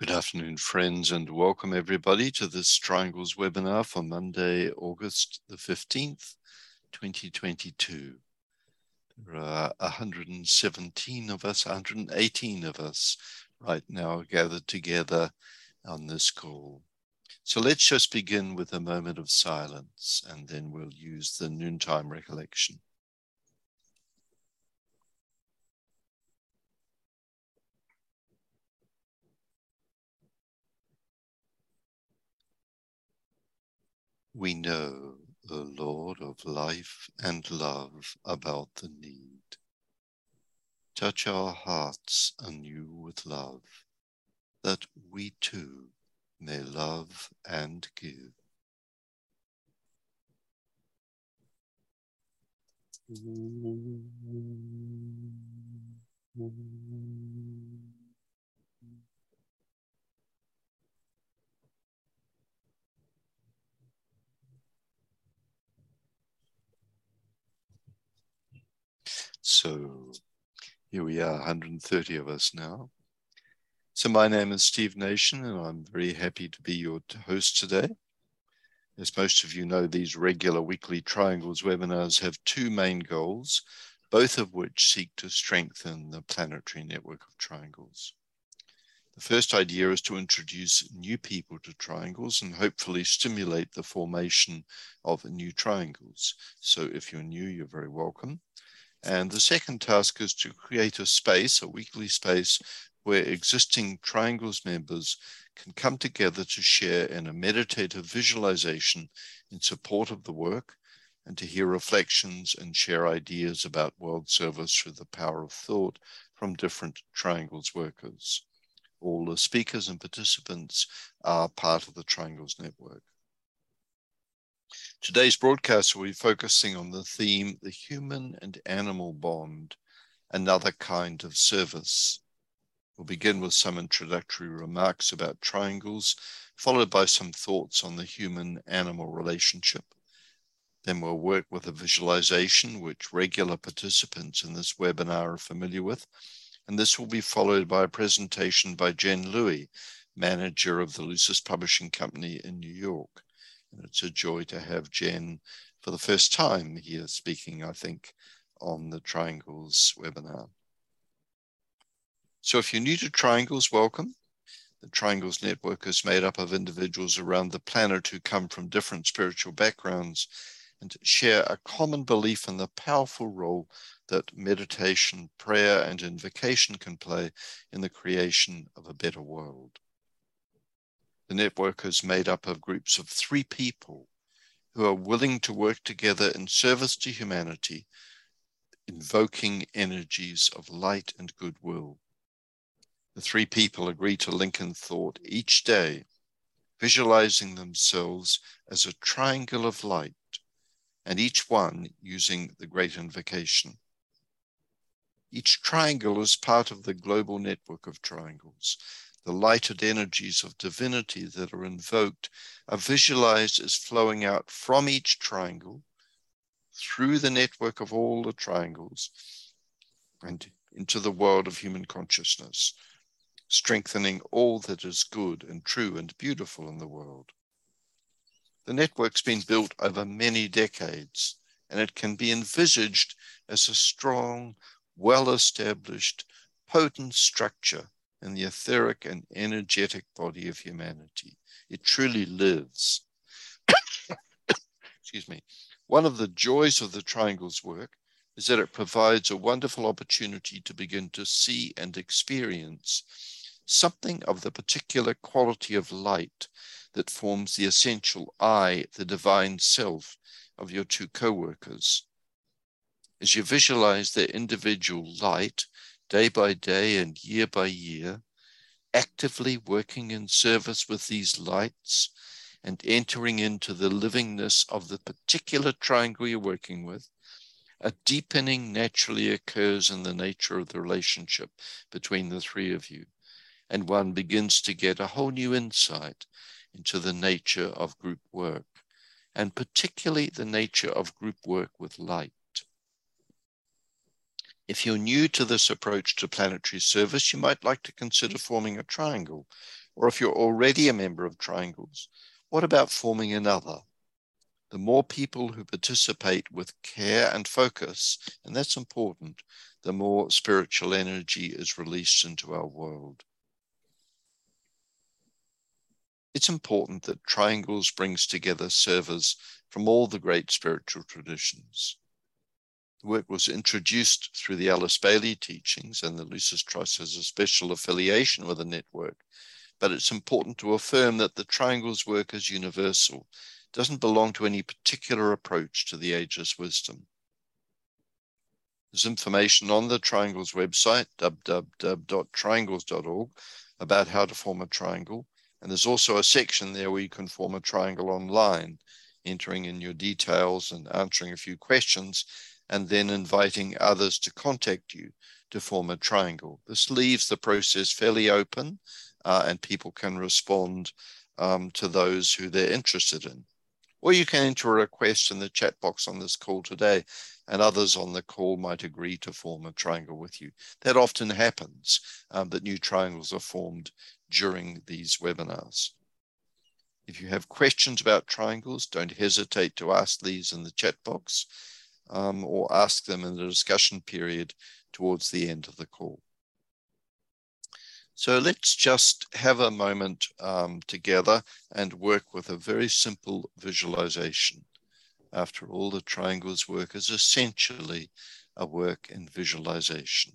Good afternoon, friends, and welcome everybody to this Triangles webinar for Monday, August the 15th, 2022. There are 117 of us, 118 of us right now gathered together on this call. So let's just begin with a moment of silence and then we'll use the noontime recollection. We know, O Lord of life and love, about the need. Touch our hearts anew with love, that we too may love and give. So here we are, 130 of us now. So my name is Steve Nation, and I'm very happy to be your host today. As most of you know, these regular weekly Triangles webinars have two main goals, both of which seek to strengthen the planetary network of triangles. The first idea is to introduce new people to triangles and hopefully stimulate the formation of new triangles. So if you're new, you're very welcome. And the second task is to create a space, a weekly space, where existing Triangles members can come together to share in a meditative visualization in support of the work and to hear reflections and share ideas about world service through the power of thought from different Triangles workers. All the speakers and participants are part of the Triangles network. Today's broadcast will be focusing on the theme, the human and animal bond, another kind of service. We'll begin with some introductory remarks about triangles, followed by some thoughts on the human animal relationship. Then we'll work with a visualization which regular participants in this webinar are familiar with. And this will be followed by a presentation by Jen Louie, manager of the Lucis Publishing Company in New York. It's a joy to have Jen for the first time here speaking, I think, on the Triangles webinar. So if you're new to Triangles, welcome. The Triangles Network is made up of individuals around the planet who come from different spiritual backgrounds and share a common belief in the powerful role that meditation, prayer, and invocation can play in the creation of a better world. The network is made up of groups of three people who are willing to work together in service to humanity, invoking energies of light and goodwill. The three people agree to link in thought each day, visualizing themselves as a triangle of light, and each one using the great invocation. Each triangle is part of the global network of triangles the lighted energies of divinity that are invoked are visualized as flowing out from each triangle through the network of all the triangles and into the world of human consciousness, strengthening all that is good and true and beautiful in the world. The network's been built over many decades, and it can be envisaged as a strong, well established, potent structure in the etheric and energetic body of humanity. It truly lives. Excuse me. One of the joys of the Triangles work is that it provides a wonderful opportunity to begin to see and experience something of the particular quality of light that forms the essential I, the divine self of your two co workers. As you visualize their individual light day by day and year by year, actively working in service with these lights and entering into the livingness of the particular triangle you're working with, a deepening naturally occurs in the nature of the relationship between the three of you. And one begins to get a whole new insight into the nature of group work, and particularly the nature of group work with light. If you're new to this approach to planetary service, you might like to consider forming a triangle. Or if you're already a member of triangles, what about forming another? The more people who participate with care and focus, and that's important, the more spiritual energy is released into our world. It's important that Triangles brings together servers from all the great spiritual traditions. The work was introduced through the Alice Bailey teachings, and the Lucis Trust has a special affiliation with the network. But it's important to affirm that the Triangles work is universal, doesn't belong to any particular approach to the ageless wisdom. There's information on the Triangles website, www.triangles.org, about how to form a triangle. And there's also a section there where you can form a triangle online, entering in your details and answering a few questions and then inviting others to contact you to form a triangle. This leaves the process fairly open uh, and people can respond um, to those who they're interested in. Or you can enter a request in the chat box on this call today, and others on the call might agree to form a triangle with you. That often happens, um, that new triangles are formed during these webinars. If you have questions about triangles, don't hesitate to ask these in the chat box um, or ask them in the discussion period towards the end of the call. So let's just have a moment um, together and work with a very simple visualization. After all, the triangles work is essentially a work in visualization.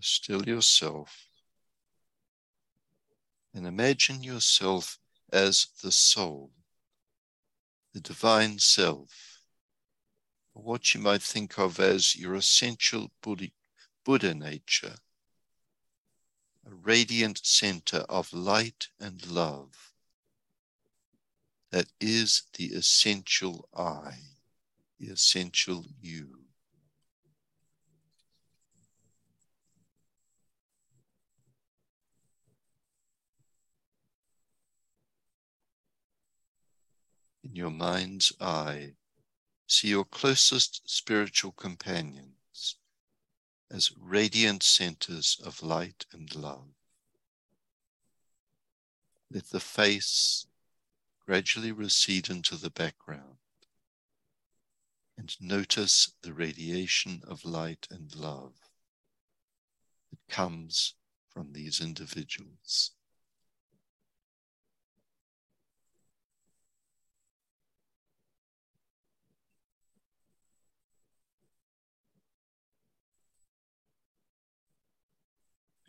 Still yourself and imagine yourself as the soul, the divine self, or what you might think of as your essential Buddha nature, a radiant center of light and love that is the essential I, the essential you. In your mind's eye, see your closest spiritual companions as radiant centers of light and love. Let the face gradually recede into the background and notice the radiation of light and love that comes from these individuals.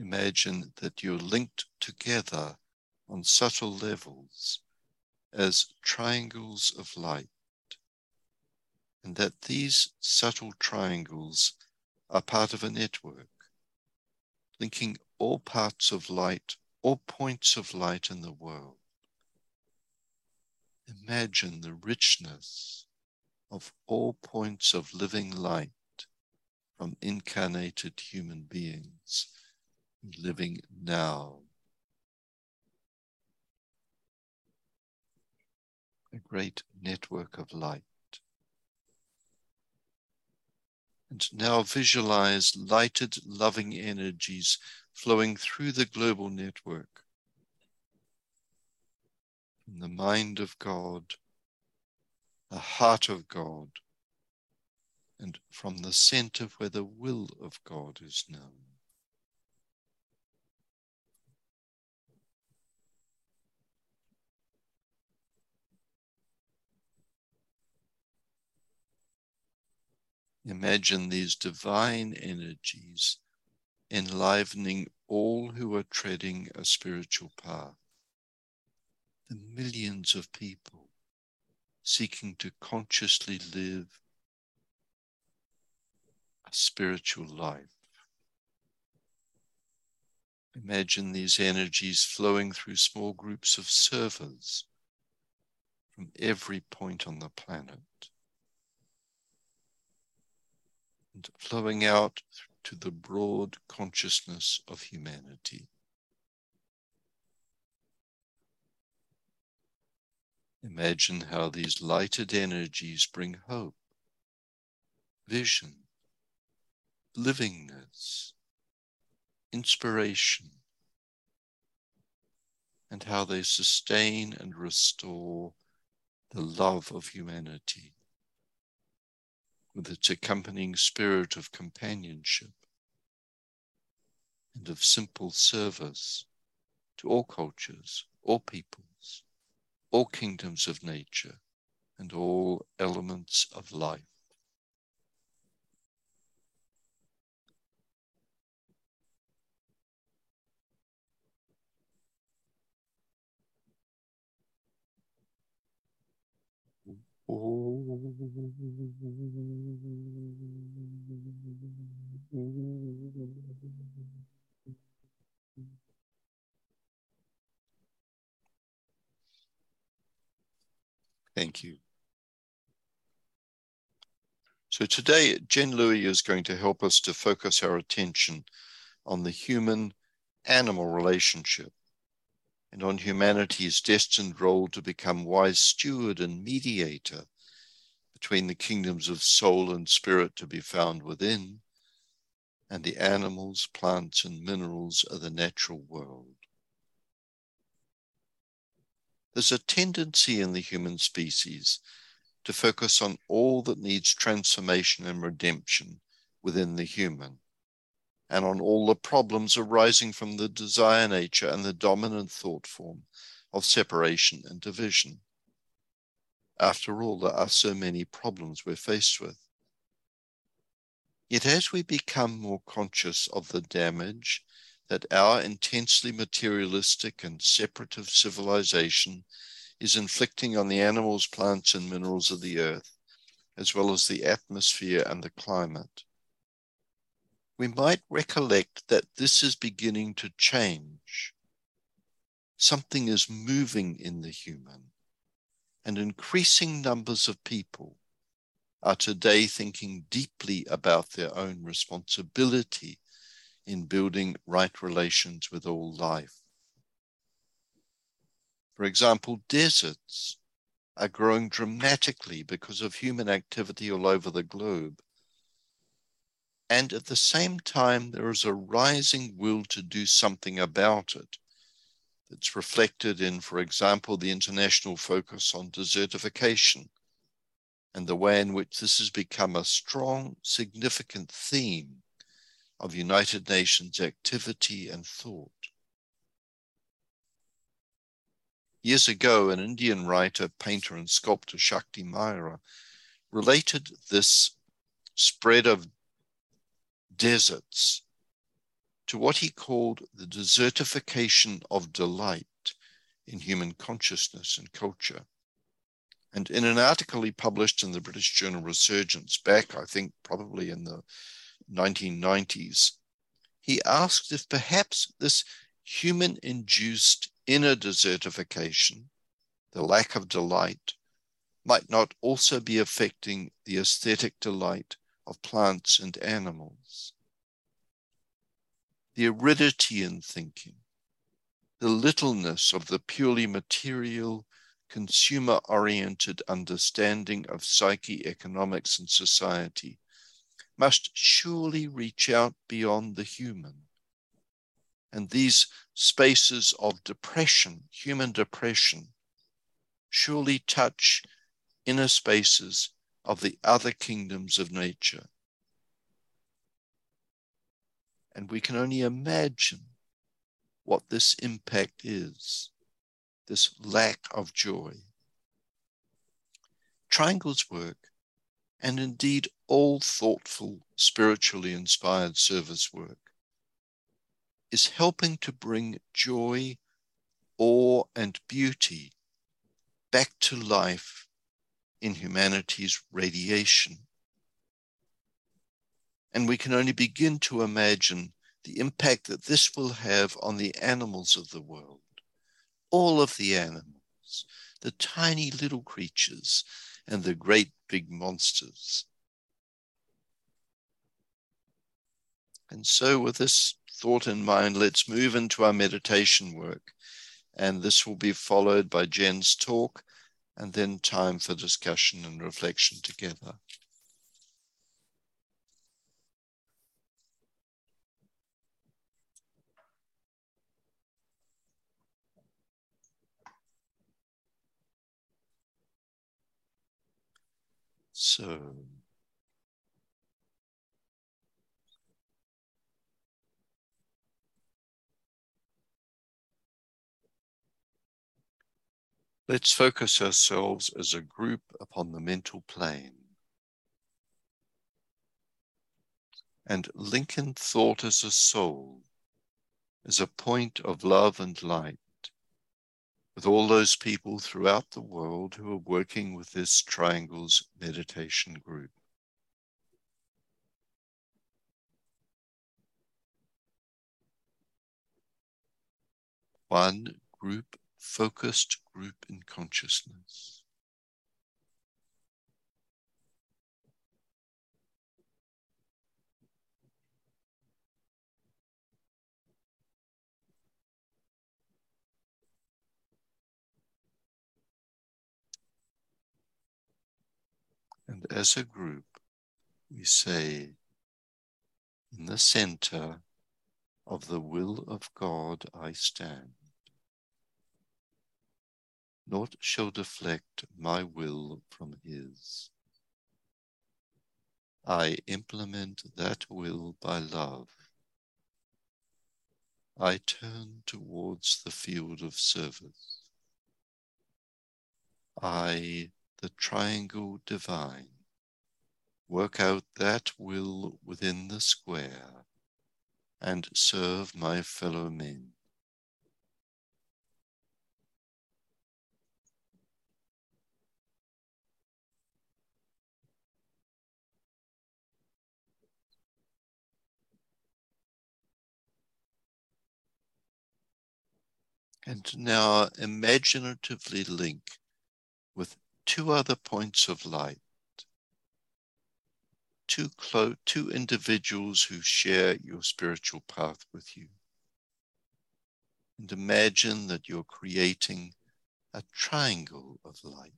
Imagine that you're linked together on subtle levels as triangles of light, and that these subtle triangles are part of a network, linking all parts of light, all points of light in the world. Imagine the richness of all points of living light from incarnated human beings living now. A great network of light. And now visualize lighted, loving energies flowing through the global network. From the mind of God, the heart of God, and from the center where the will of God is known. Imagine these divine energies enlivening all who are treading a spiritual path. The millions of people seeking to consciously live a spiritual life. Imagine these energies flowing through small groups of servers from every point on the planet. And flowing out to the broad consciousness of humanity. Imagine how these lighted energies bring hope, vision, livingness, inspiration, and how they sustain and restore the love of humanity with its accompanying spirit of companionship and of simple service to all cultures, all peoples, all kingdoms of nature, and all elements of life. Oh. Thank you. So today, Jen Louie is going to help us to focus our attention on the human animal relationship and on humanity's destined role to become wise steward and mediator between the kingdoms of soul and spirit to be found within and the animals, plants, and minerals of the natural world. There's a tendency in the human species to focus on all that needs transformation and redemption within the human and on all the problems arising from the desire nature and the dominant thought form of separation and division. After all, there are so many problems we're faced with. Yet as we become more conscious of the damage that our intensely materialistic and separative civilization is inflicting on the animals, plants, and minerals of the earth, as well as the atmosphere and the climate, we might recollect that this is beginning to change. Something is moving in the human, and increasing numbers of people are today thinking deeply about their own responsibility in building right relations with all life. For example, deserts are growing dramatically because of human activity all over the globe and at the same time, there is a rising will to do something about it. That's reflected in, for example, the international focus on desertification and the way in which this has become a strong, significant theme of United Nations activity and thought. Years ago, an Indian writer, painter, and sculptor, Shakti Maira, related this spread of deserts to what he called the desertification of delight in human consciousness and culture. And in an article he published in the British journal Resurgence back, I think probably in the 1990s, he asked if perhaps this human induced inner desertification, the lack of delight, might not also be affecting the aesthetic delight of plants and animals. The aridity in thinking, the littleness of the purely material, consumer oriented understanding of psyche, economics, and society must surely reach out beyond the human. And these spaces of depression, human depression, surely touch inner spaces of the other kingdoms of nature. And we can only imagine what this impact is, this lack of joy. Triangle's work, and indeed all thoughtful, spiritually inspired service work, is helping to bring joy, awe, and beauty back to life in humanity's radiation. And we can only begin to imagine the impact that this will have on the animals of the world, all of the animals, the tiny little creatures and the great big monsters. And so, with this thought in mind, let's move into our meditation work. And this will be followed by Jen's talk and then time for discussion and reflection together. So, let's focus ourselves as a group upon the mental plane. And Lincoln thought as a soul, as a point of love and light with all those people throughout the world who are working with this Triangles meditation group. One group, focused group in consciousness. And as a group, we say, in the center of the will of God I stand. Naught shall deflect my will from his. I implement that will by love. I turn towards the field of service. I the triangle divine. Work out that will within the square and serve my fellow men. And now imaginatively link with two other points of light, two, clo- two individuals who share your spiritual path with you. And imagine that you're creating a triangle of light.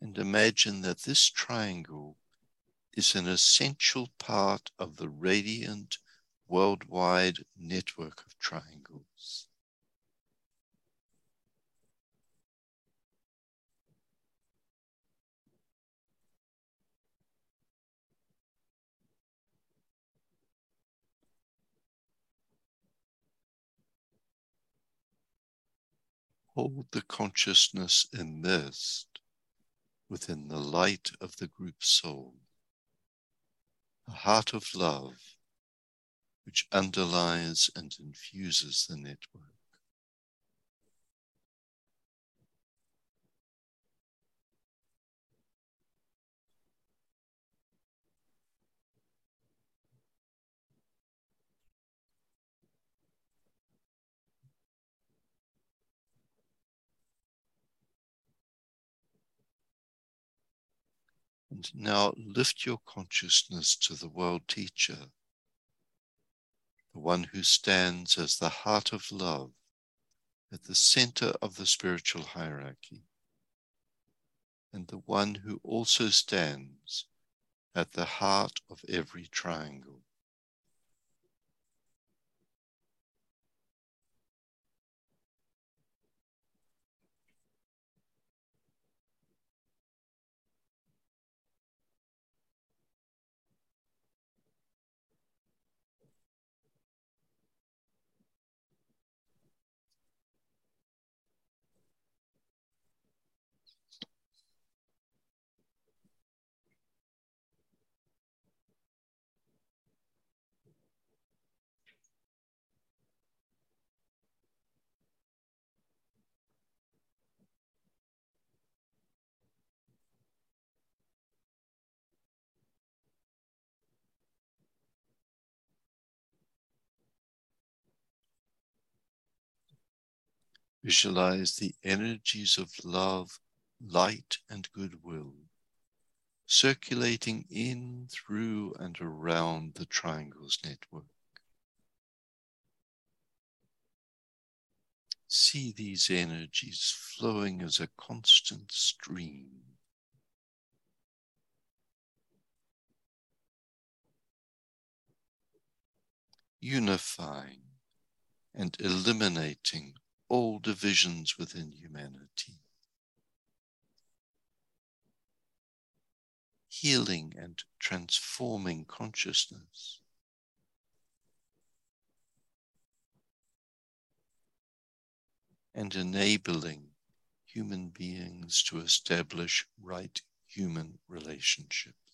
And imagine that this triangle is an essential part of the radiant worldwide network of triangles. Hold the consciousness immersed within the light of the group soul a heart of love which underlies and infuses the network. And now lift your consciousness to the world teacher, the one who stands as the heart of love at the center of the spiritual hierarchy, and the one who also stands at the heart of every triangle. Visualize the energies of love, light, and goodwill circulating in, through, and around the triangles network. See these energies flowing as a constant stream. Unifying and eliminating all divisions within humanity. Healing and transforming consciousness. and enabling human beings to establish right human relationships.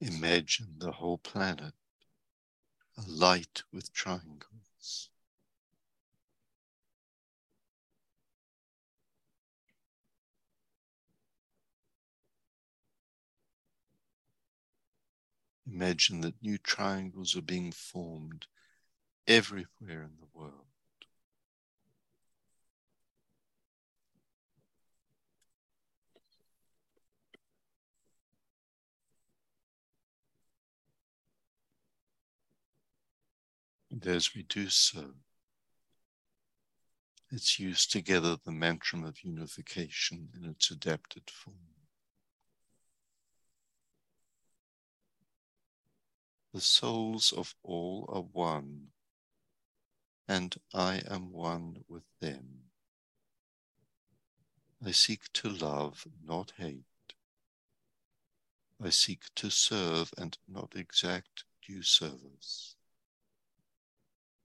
Imagine the whole planet alight with triangles. Imagine that new triangles are being formed everywhere in the world. And as we do so, let's use together the mantra of unification in its adapted form. The souls of all are one, and I am one with them. I seek to love, not hate. I seek to serve and not exact due service.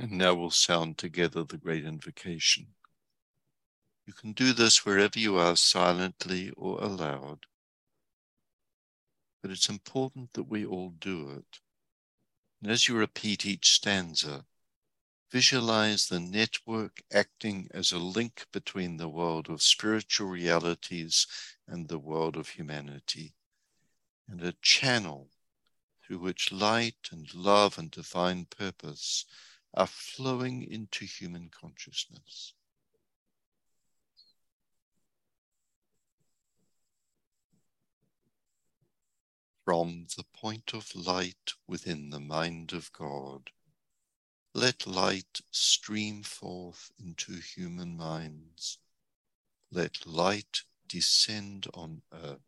And now we'll sound together the great invocation. You can do this wherever you are, silently or aloud. But it's important that we all do it. And as you repeat each stanza, visualize the network acting as a link between the world of spiritual realities and the world of humanity, and a channel through which light and love and divine purpose are flowing into human consciousness. From the point of light within the mind of God, let light stream forth into human minds. Let light descend on earth.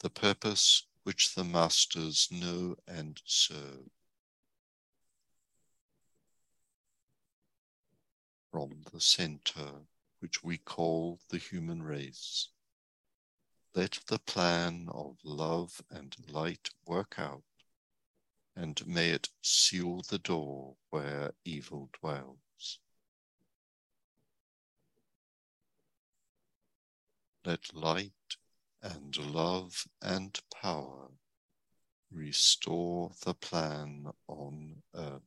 the purpose which the masters know and serve. From the center, which we call the human race, let the plan of love and light work out, and may it seal the door where evil dwells. Let light and love and power restore the plan on earth.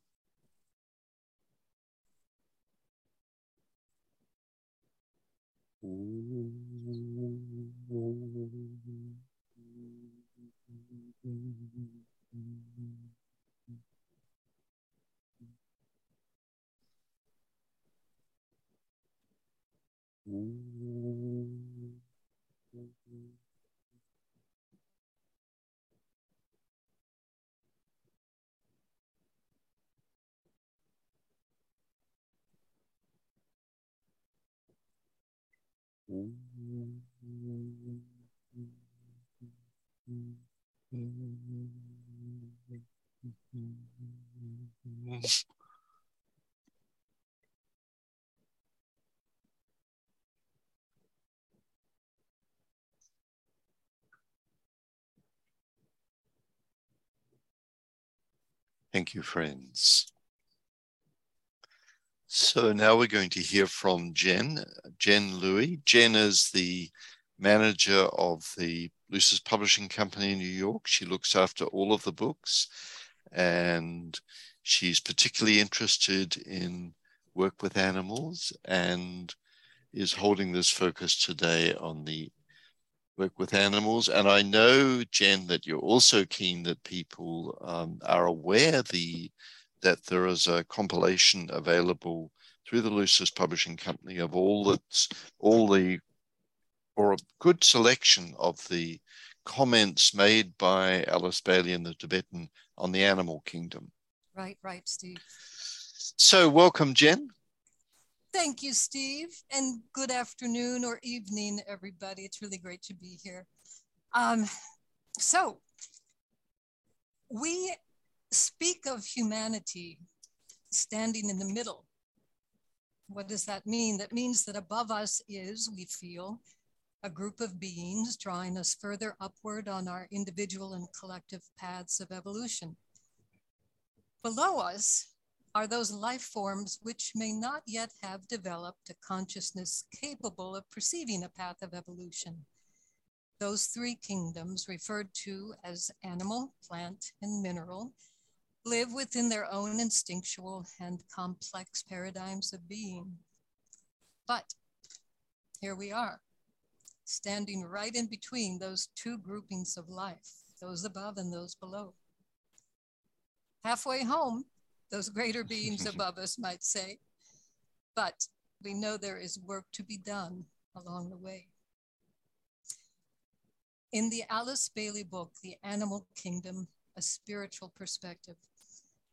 Thank you, friends. So now we're going to hear from Jen, Jen Louie. Jen is the manager of the Lucis Publishing Company in New York. She looks after all of the books and she's particularly interested in work with animals and is holding this focus today on the work with animals. And I know, Jen, that you're also keen that people um, are aware the that there is a compilation available through the Lucis Publishing Company of all that's all the or a good selection of the comments made by Alice Bailey and the Tibetan on the animal kingdom. Right, right, Steve. So, welcome, Jen. Thank you, Steve, and good afternoon or evening, everybody. It's really great to be here. Um, so, we speak of humanity standing in the middle. What does that mean? That means that above us is, we feel, a group of beings drawing us further upward on our individual and collective paths of evolution. Below us are those life forms which may not yet have developed a consciousness capable of perceiving a path of evolution. Those three kingdoms, referred to as animal, plant, and mineral, live within their own instinctual and complex paradigms of being. But here we are, standing right in between those two groupings of life, those above and those below. Halfway home, those greater beings above us might say, but we know there is work to be done along the way. In the Alice Bailey book, The Animal Kingdom, A Spiritual Perspective,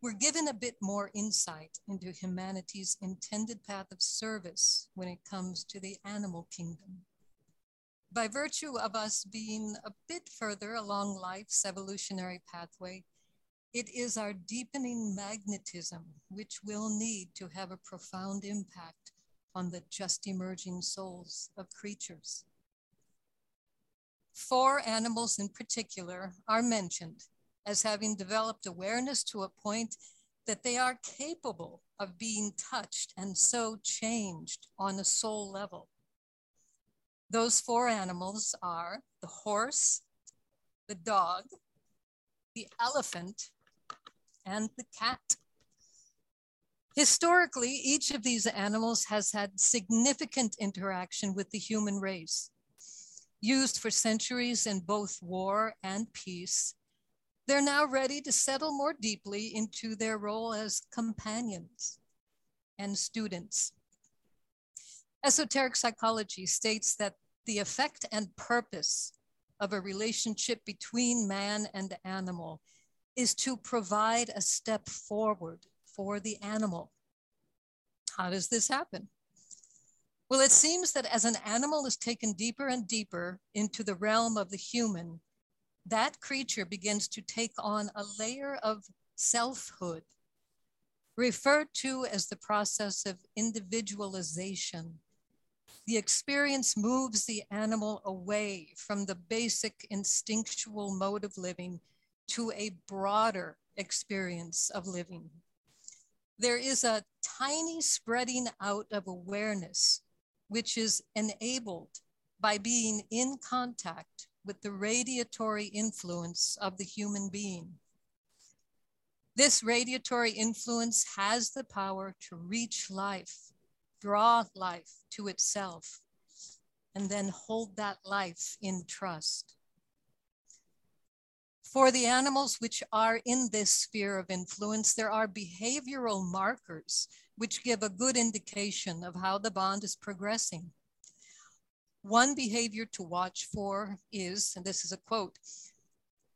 we're given a bit more insight into humanity's intended path of service when it comes to the animal kingdom. By virtue of us being a bit further along life's evolutionary pathway, it is our deepening magnetism which will need to have a profound impact on the just emerging souls of creatures. Four animals in particular are mentioned as having developed awareness to a point that they are capable of being touched and so changed on a soul level. Those four animals are the horse, the dog, the elephant, and the cat. Historically, each of these animals has had significant interaction with the human race. Used for centuries in both war and peace, they're now ready to settle more deeply into their role as companions and students. Esoteric psychology states that the effect and purpose of a relationship between man and animal is to provide a step forward for the animal. How does this happen? Well, it seems that as an animal is taken deeper and deeper into the realm of the human, that creature begins to take on a layer of selfhood, referred to as the process of individualization. The experience moves the animal away from the basic instinctual mode of living to a broader experience of living. There is a tiny spreading out of awareness, which is enabled by being in contact with the radiatory influence of the human being. This radiatory influence has the power to reach life, draw life to itself, and then hold that life in trust. For the animals which are in this sphere of influence, there are behavioral markers which give a good indication of how the bond is progressing. One behavior to watch for is, and this is a quote,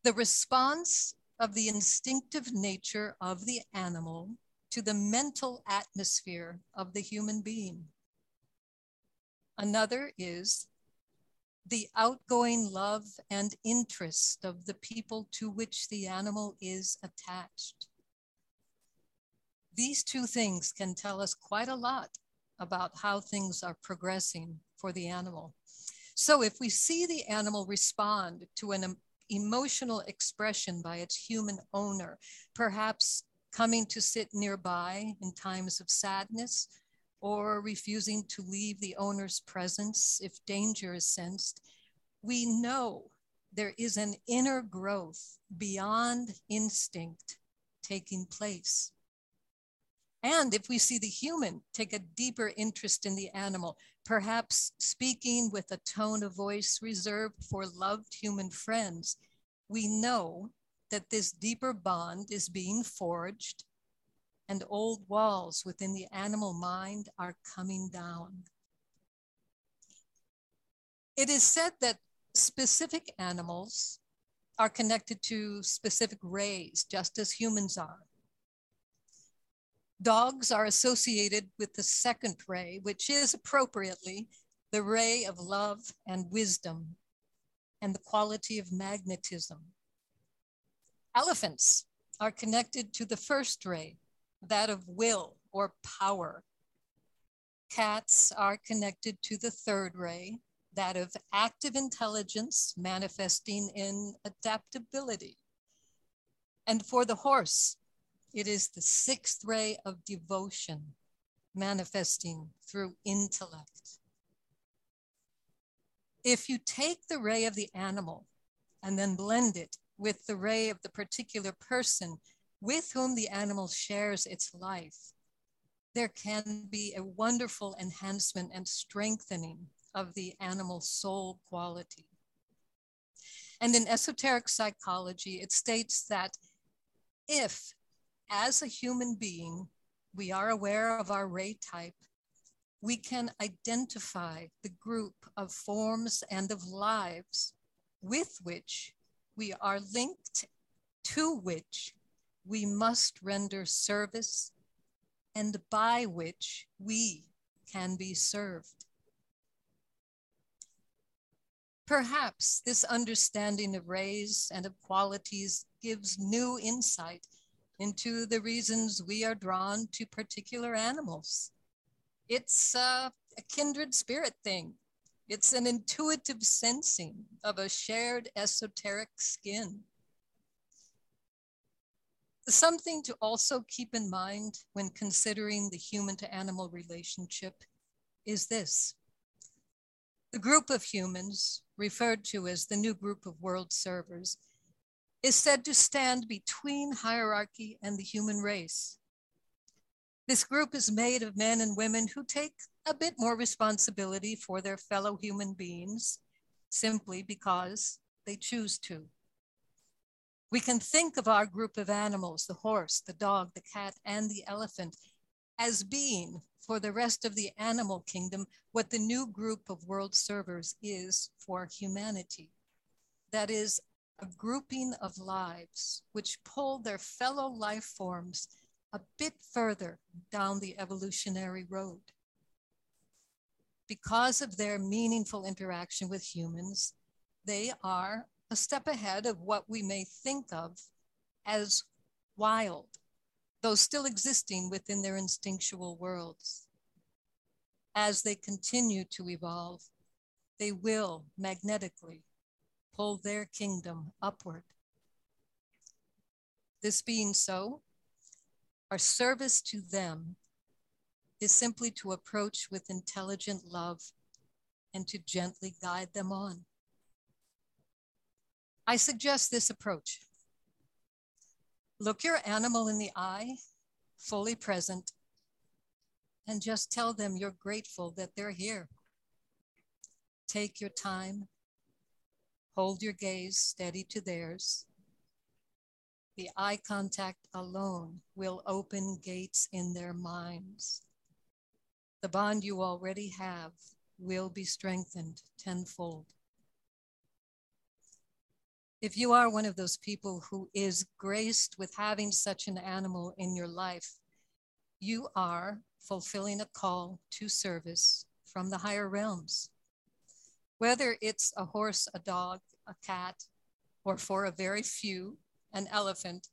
the response of the instinctive nature of the animal to the mental atmosphere of the human being. Another is the outgoing love and interest of the people to which the animal is attached. These two things can tell us quite a lot about how things are progressing for the animal. So if we see the animal respond to an emotional expression by its human owner, perhaps coming to sit nearby in times of sadness or refusing to leave the owner's presence if danger is sensed, we know there is an inner growth beyond instinct taking place. And if we see the human take a deeper interest in the animal, perhaps speaking with a tone of voice reserved for loved human friends, we know that this deeper bond is being forged and old walls within the animal mind are coming down. It is said that specific animals are connected to specific rays, just as humans are. Dogs are associated with the second ray, which is appropriately the ray of love and wisdom and the quality of magnetism. Elephants are connected to the first ray, that of will or power. Cats are connected to the third ray, that of active intelligence manifesting in adaptability. And for the horse, It is the sixth ray of devotion manifesting through intellect. If you take the ray of the animal and then blend it with the ray of the particular person with whom the animal shares its life, there can be a wonderful enhancement and strengthening of the animal soul quality. And in esoteric psychology, it states that if, as a human being, we are aware of our ray type, we can identify the group of forms and of lives with which we are linked, to which we must render service and by which we can be served. Perhaps this understanding of rays and of qualities gives new insight into the reasons we are drawn to particular animals. It's uh, a kindred spirit thing. It's an intuitive sensing of a shared esoteric skin. Something to also keep in mind when considering the human to animal relationship is this. The group of humans, referred to as the new group of world servers, is said to stand between hierarchy and the human race. This group is made of men and women who take a bit more responsibility for their fellow human beings simply because they choose to. We can think of our group of animals, the horse, the dog, the cat, and the elephant, as being for the rest of the animal kingdom what the new group of world servers is for humanity. That is a grouping of lives which pull their fellow life forms a bit further down the evolutionary road. Because of their meaningful interaction with humans, they are a step ahead of what we may think of as wild, though still existing within their instinctual worlds. As they continue to evolve, they will magnetically pull their kingdom upward. This being so, our service to them is simply to approach with intelligent love and to gently guide them on. I suggest this approach. Look your animal in the eye, fully present, and just tell them you're grateful that they're here. Take your time, hold your gaze steady to theirs. The eye contact alone will open gates in their minds. The bond you already have will be strengthened tenfold. If you are one of those people who is graced with having such an animal in your life, you are fulfilling a call to service from the higher realms. Whether it's a horse, a dog, a cat, or for a very few, an elephant,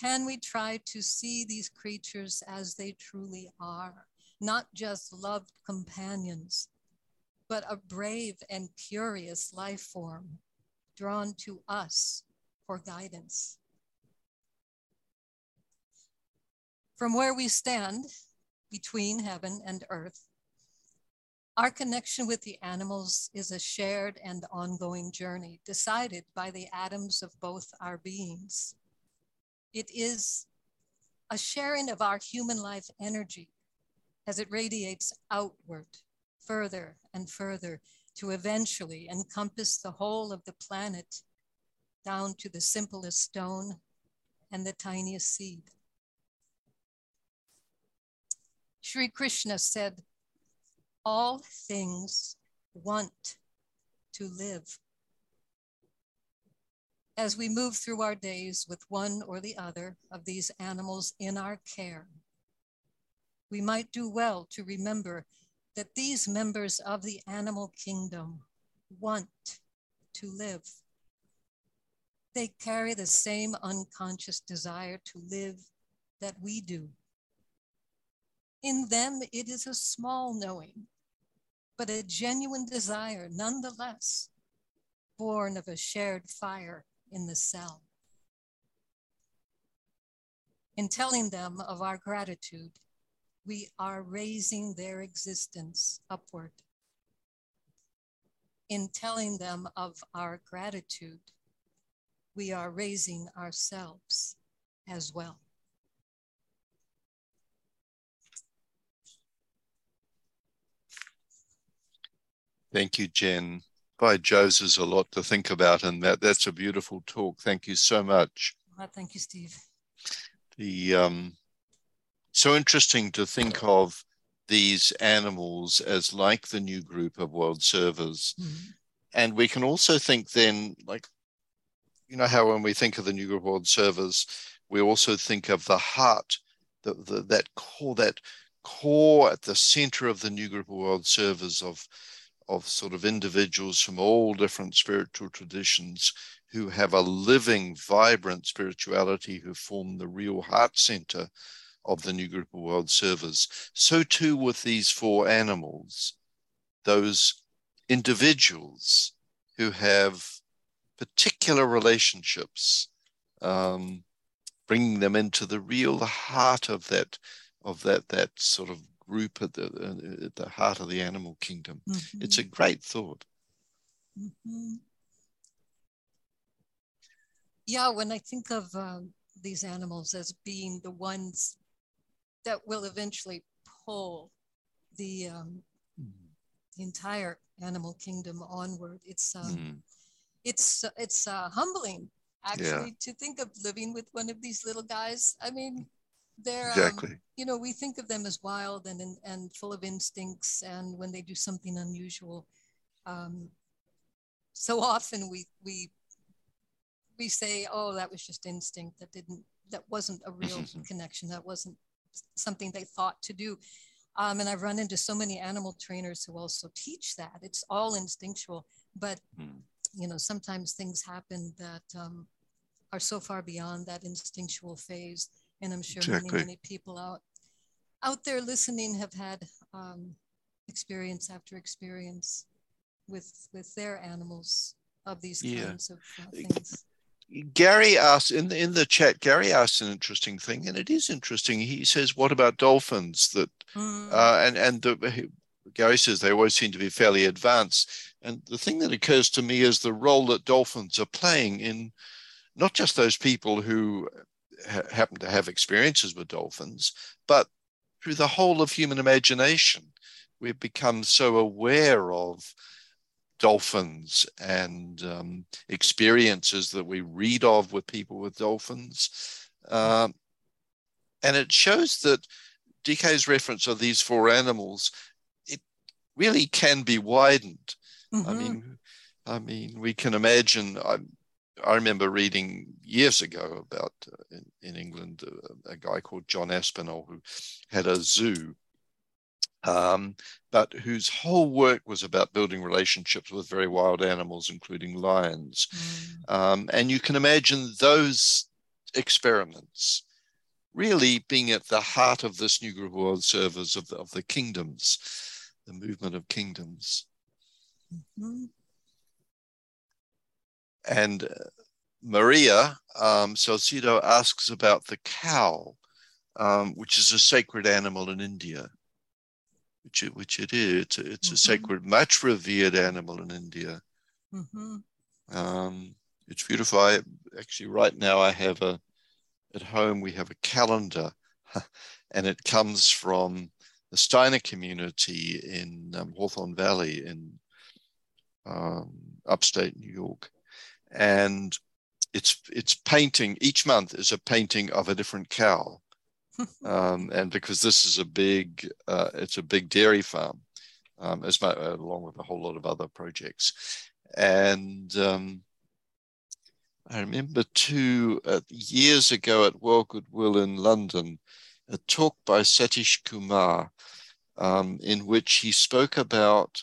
can we try to see these creatures as they truly are, not just loved companions, but a brave and curious life form drawn to us for guidance. From where we stand between heaven and earth, our connection with the animals is a shared and ongoing journey decided by the atoms of both our beings. It is a sharing of our human life energy as it radiates outward, further and further to eventually encompass the whole of the planet down to the simplest stone and the tiniest seed. Sri Krishna said, all things want to live. As we move through our days with one or the other of these animals in our care, we might do well to remember that these members of the animal kingdom want to live. They carry the same unconscious desire to live that we do. In them, it is a small knowing, but a genuine desire nonetheless, born of a shared fire in the cell. In telling them of our gratitude, we are raising their existence upward. In telling them of our gratitude, we are raising ourselves as well. Thank you, Jen. By Joe's is a lot to think about, and that that's a beautiful talk. Thank you so much. Well, thank you, Steve. The um, so interesting to think of these animals as like the new group of world servers, mm-hmm. and we can also think then like, you know how when we think of the new group of world servers, we also think of the heart, the, the that core that core at the center of the new group of world servers of of sort of individuals from all different spiritual traditions who have a living, vibrant spirituality who form the real heart center of the new group of world servers. So too with these four animals, those individuals who have particular relationships, um, bringing them into the real heart of that, of that, that sort of group at the, uh, at the heart of the animal kingdom. Mm-hmm. It's a great thought. Mm-hmm. Yeah, when I think of um, these animals as being the ones that will eventually pull the, um, mm-hmm. the entire animal kingdom onward, it's um, mm. it's it's uh, humbling actually yeah. to think of living with one of these little guys. I mean, they're um, exactly. Um, you know, we think of them as wild and and full of instincts, and when they do something unusual, um, so often we we we say, "Oh, that was just instinct. That didn't. That wasn't a real connection. That wasn't something they thought to do." Um, and I've run into so many animal trainers who also teach that it's all instinctual, but mm. you know sometimes things happen that um, are so far beyond that instinctual phase and I'm sure exactly. many many people out out there listening have had um, experience after experience with with their animals of these yeah. kinds of uh, things. Gary asked in the, in the chat. Gary asked an interesting thing, and it is interesting. He says, "What about dolphins?" That mm. uh, and and the, Gary says they always seem to be fairly advanced. And the thing that occurs to me is the role that dolphins are playing in not just those people who ha- happen to have experiences with dolphins, but through the whole of human imagination, we've become so aware of dolphins and um, experiences that we read of with people with dolphins. Um, and it shows that DK's reference of these four animals, it really can be widened. Mm-hmm. I mean, I mean, we can imagine. I'm, I remember reading years ago about uh, in, in, England uh, a guy called John Aspinall who had a zoo, um, but whose whole work was about building relationships with very wild animals, including lions. Mm. Um, and you can imagine those experiments really being at the heart of this new group of world servers of the, of the kingdoms, the movement of kingdoms. Mm-hmm. And uh, Maria um, Salcido asks about the cow, um, which is a sacred animal in India, which it, which it is. It's, a, it's mm-hmm. a sacred, much revered animal in India. Mm-hmm. Um, it's beautiful. I actually right now I have a at home we have a calendar, and it comes from the Steiner community in um, Hawthorne Valley in um, upstate New York and it's it's painting each month is a painting of a different cow um, and because this is a big uh, it's a big dairy farm um, as my, uh, along with a whole lot of other projects. And um, I remember two uh, years ago at World Goodwill in London a talk by Satish Kumar um, in which he spoke about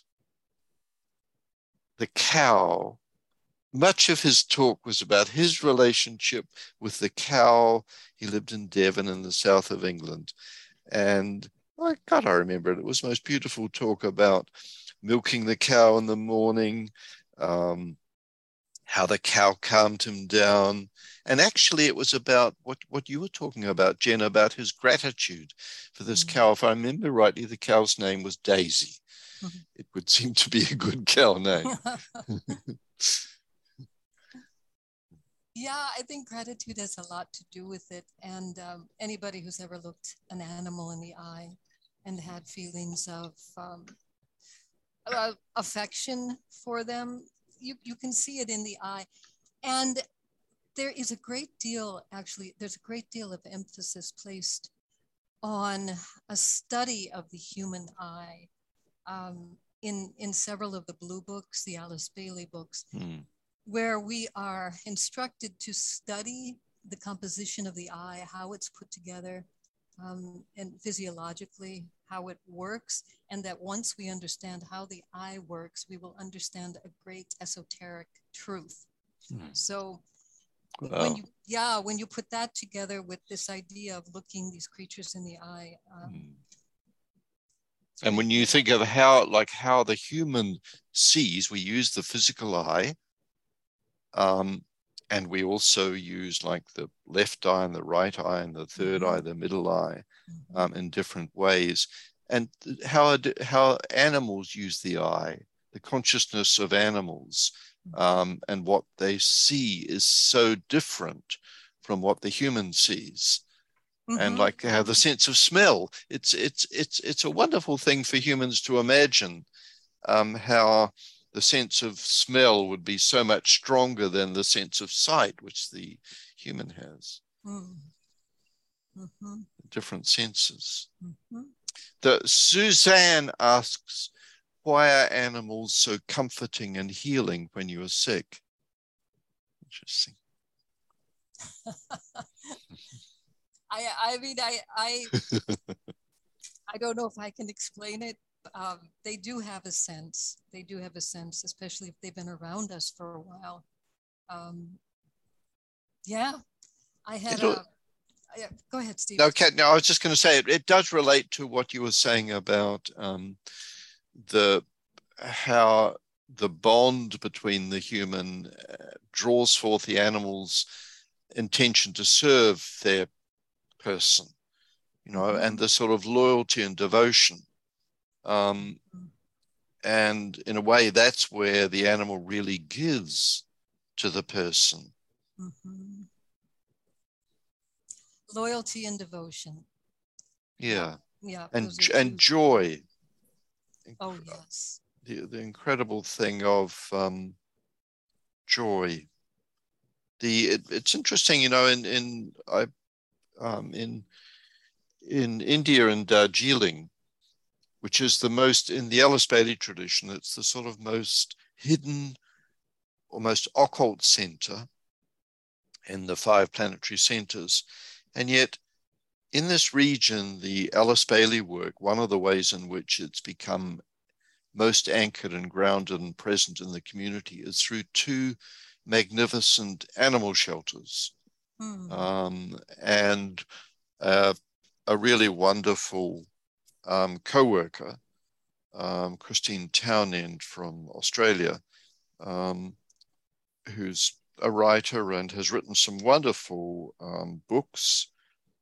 the cow much of his talk was about his relationship with the cow. He lived in Devon in the south of England. And my God, I remember it. It was most beautiful talk about milking the cow in the morning, um, how the cow calmed him down. And actually, it was about what, what you were talking about, Jen, about his gratitude for this mm-hmm. cow. If I remember rightly, the cow's name was Daisy. Mm-hmm. It would seem to be a good cow name. yeah, I think gratitude has a lot to do with it. And um, anybody who's ever looked an animal in the eye and had feelings of um, uh, affection for them you, you can see it in the eye. And there is a great deal, actually, there's a great deal of emphasis placed on a study of the human eye um, in, in several of the blue books, the Alice Bailey books, mm. Where we are instructed to study the composition of the eye, how it's put together, um, and physiologically how it works, and that once we understand how the eye works, we will understand a great esoteric truth. Hmm. So, wow. when you yeah, when you put that together with this idea of looking these creatures in the eye. Um, hmm. And when you think of how, like how the human sees, we use the physical eye, um, and we also use like the left eye and the right eye and the 3rd mm-hmm. eye, the middle eye, mm-hmm. um, in different ways. And how how animals use the eye, the consciousness of animals, mm-hmm. um, and what they see is so different from what the human sees. Mm-hmm. And like how the sense of smell, it's it's it's it's a wonderful thing for humans to imagine um, how the sense of smell would be so much stronger than the sense of sight, which the human has. Mm. Mm-hmm. Different senses. Mm-hmm. The, Suzanne asks, why are animals so comforting and healing when you are sick? Interesting. I, I mean, I, I, I don't know if I can explain it, um, they do have a sense. They do have a sense, especially if they've been around us for a while. Um, yeah, I had It'll, a. Yeah, go ahead, Steve. Okay, no, I was just going to say it, it, does relate to what you were saying about um, the how the bond between the human uh, draws forth the animal's intention to serve their person, you know, mm-hmm. and the sort of loyalty and devotion um, and in a way, that's where the animal really gives to the person. Mm-hmm. Loyalty and devotion. Yeah. Yeah. And, and joy. Oh, yes. The, the incredible thing of um, joy. The it, it's interesting, you know, in in I um, in in India and Darjeeling, which is the most, in the Alice Bailey tradition, it's the sort of most hidden, almost occult center in the five planetary centers. And yet, in this region, the Alice Bailey work, one of the ways in which it's become most anchored and grounded and present in the community is through two magnificent animal shelters mm. um, and uh, a really wonderful um, co-worker, um, Christine Townend from Australia, um, who's a writer and has written some wonderful um, books.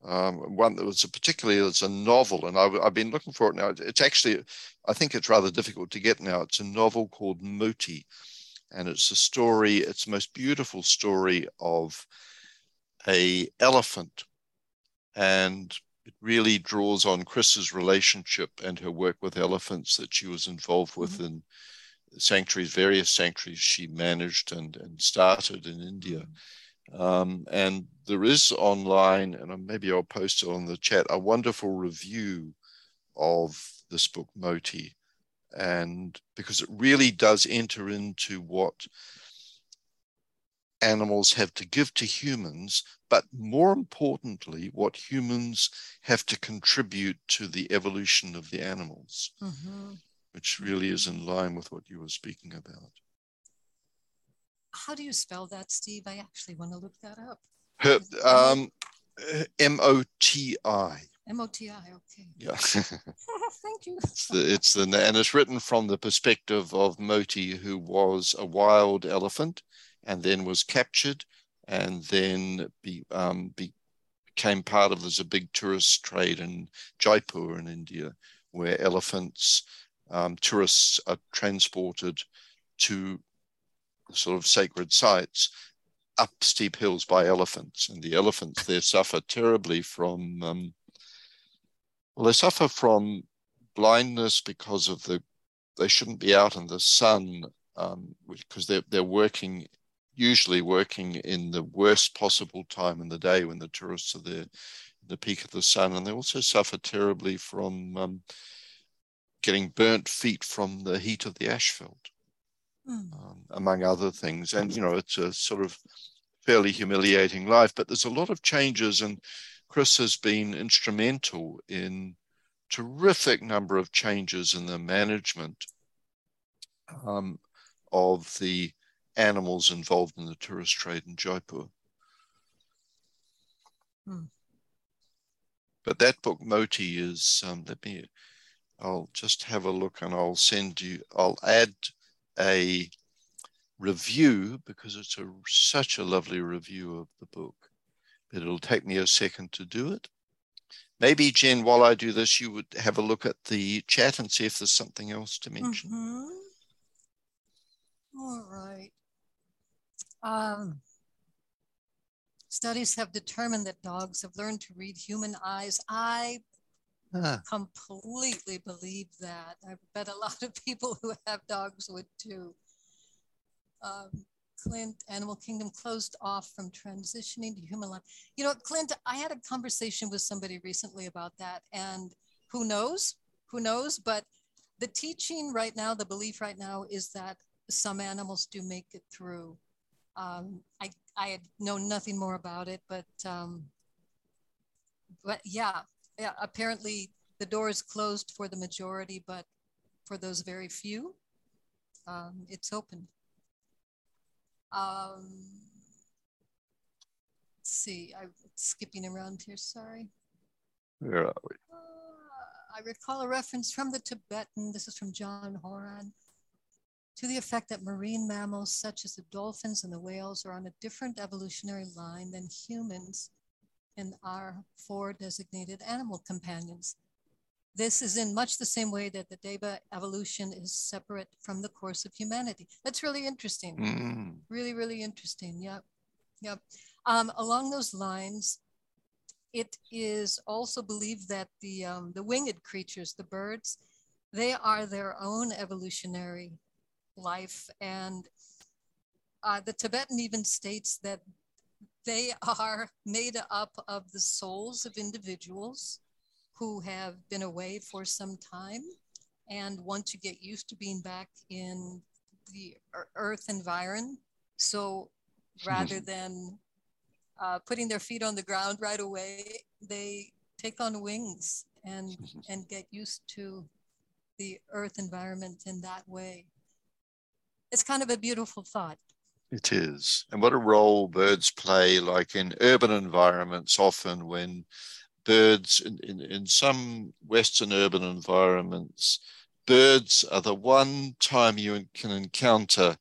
Um, one that was a particularly it's a novel, and I've, I've, been looking for it now. It's actually, I think it's rather difficult to get now. It's a novel called Moti, and it's a story. It's the most beautiful story of a elephant and it really draws on Chris's relationship and her work with elephants that she was involved with mm-hmm. in sanctuaries, various sanctuaries she managed and, and started in India. Mm-hmm. Um, and there is online, and maybe I'll post it on the chat, a wonderful review of this book, Moti. And because it really does enter into what animals have to give to humans, but more importantly, what humans have to contribute to the evolution of the animals, mm-hmm. which really is in line with what you were speaking about. How do you spell that, Steve? I actually want to look that up. Her, um, M O T I. M O T I. Okay. Yeah. Thank you. It's the, it's the and it's written from the perspective of Moti, who was a wild elephant and then was captured and then be, um, be, became part of a big tourist trade in Jaipur in India where elephants, um, tourists are transported to sort of sacred sites up steep hills by elephants. And the elephants there suffer terribly from, um, well, they suffer from blindness because of the, they shouldn't be out in the sun um, because they're, they're working, usually working in the worst possible time in the day when the tourists are there, the peak of the sun. And they also suffer terribly from um, getting burnt feet from the heat of the asphalt. Hmm. Um, among other things. And, you know, it's a sort of fairly humiliating life, but there's a lot of changes. And Chris has been instrumental in terrific number of changes in the management um, of the animals involved in the tourist trade in Jaipur. Hmm. But that book, Moti, is, um, let me, I'll just have a look and I'll send you, I'll add a review because it's a, such a lovely review of the book. But it'll take me a second to do it. Maybe, Jen, while I do this, you would have a look at the chat and see if there's something else to mention. Mm-hmm. All right. Um, studies have determined that dogs have learned to read human eyes. I ah. completely believe that. I bet a lot of people who have dogs would too um, Clint, Animal Kingdom closed off from transitioning to human life. You know, Clint, I had a conversation with somebody recently about that, and who knows? Who knows? But the teaching right now, the belief right now is that some animals do make it through. Um, I I know nothing more about it, but um, but yeah, yeah. Apparently, the door is closed for the majority, but for those very few, um, it's open. Um, let's see, I'm skipping around here, sorry. Where are we? Uh, I recall a reference from the Tibetan, this is from John Horan, to the effect that marine mammals such as the dolphins and the whales are on a different evolutionary line than humans and our four designated animal companions. This is in much the same way that the Deva evolution is separate from the course of humanity. That's really interesting. Mm. Really, really interesting. Yep. Yep. Um, along those lines, it is also believed that the, um, the winged creatures, the birds, they are their own evolutionary life. And uh, the Tibetan even states that they are made up of the souls of individuals who have been away for some time and want to get used to being back in the earth environment. So rather than uh, putting their feet on the ground right away, they take on wings and and get used to the earth environment in that way. It's kind of a beautiful thought. It is. And what a role birds play, like in urban environments, often when birds in, in, in some Western urban environments, birds are the one time you can encounter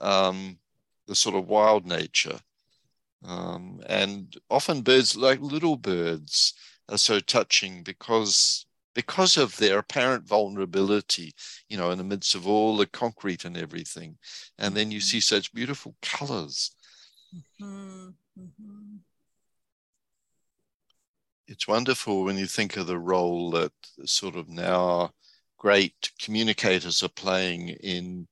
um, the sort of wild nature. Um, and often birds, like little birds, are so touching because because of their apparent vulnerability, you know, in the midst of all the concrete and everything. And then you see such beautiful colors. Mm-hmm. Mm-hmm it's wonderful when you think of the role that sort of now great communicators are playing in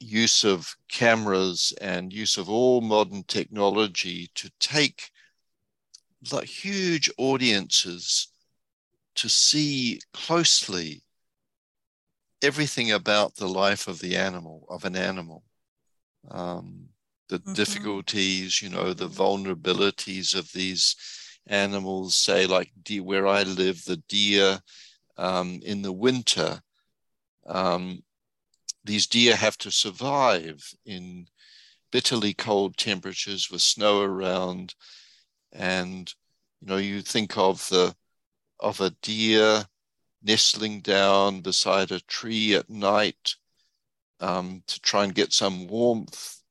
use of cameras and use of all modern technology to take like huge audiences to see closely everything about the life of the animal of an animal um, the mm-hmm. difficulties you know the vulnerabilities of these animals, say like deer, where I live, the deer um, in the winter, um, these deer have to survive in bitterly cold temperatures with snow around. And, you know, you think of the, of a deer nestling down beside a tree at night um, to try and get some warmth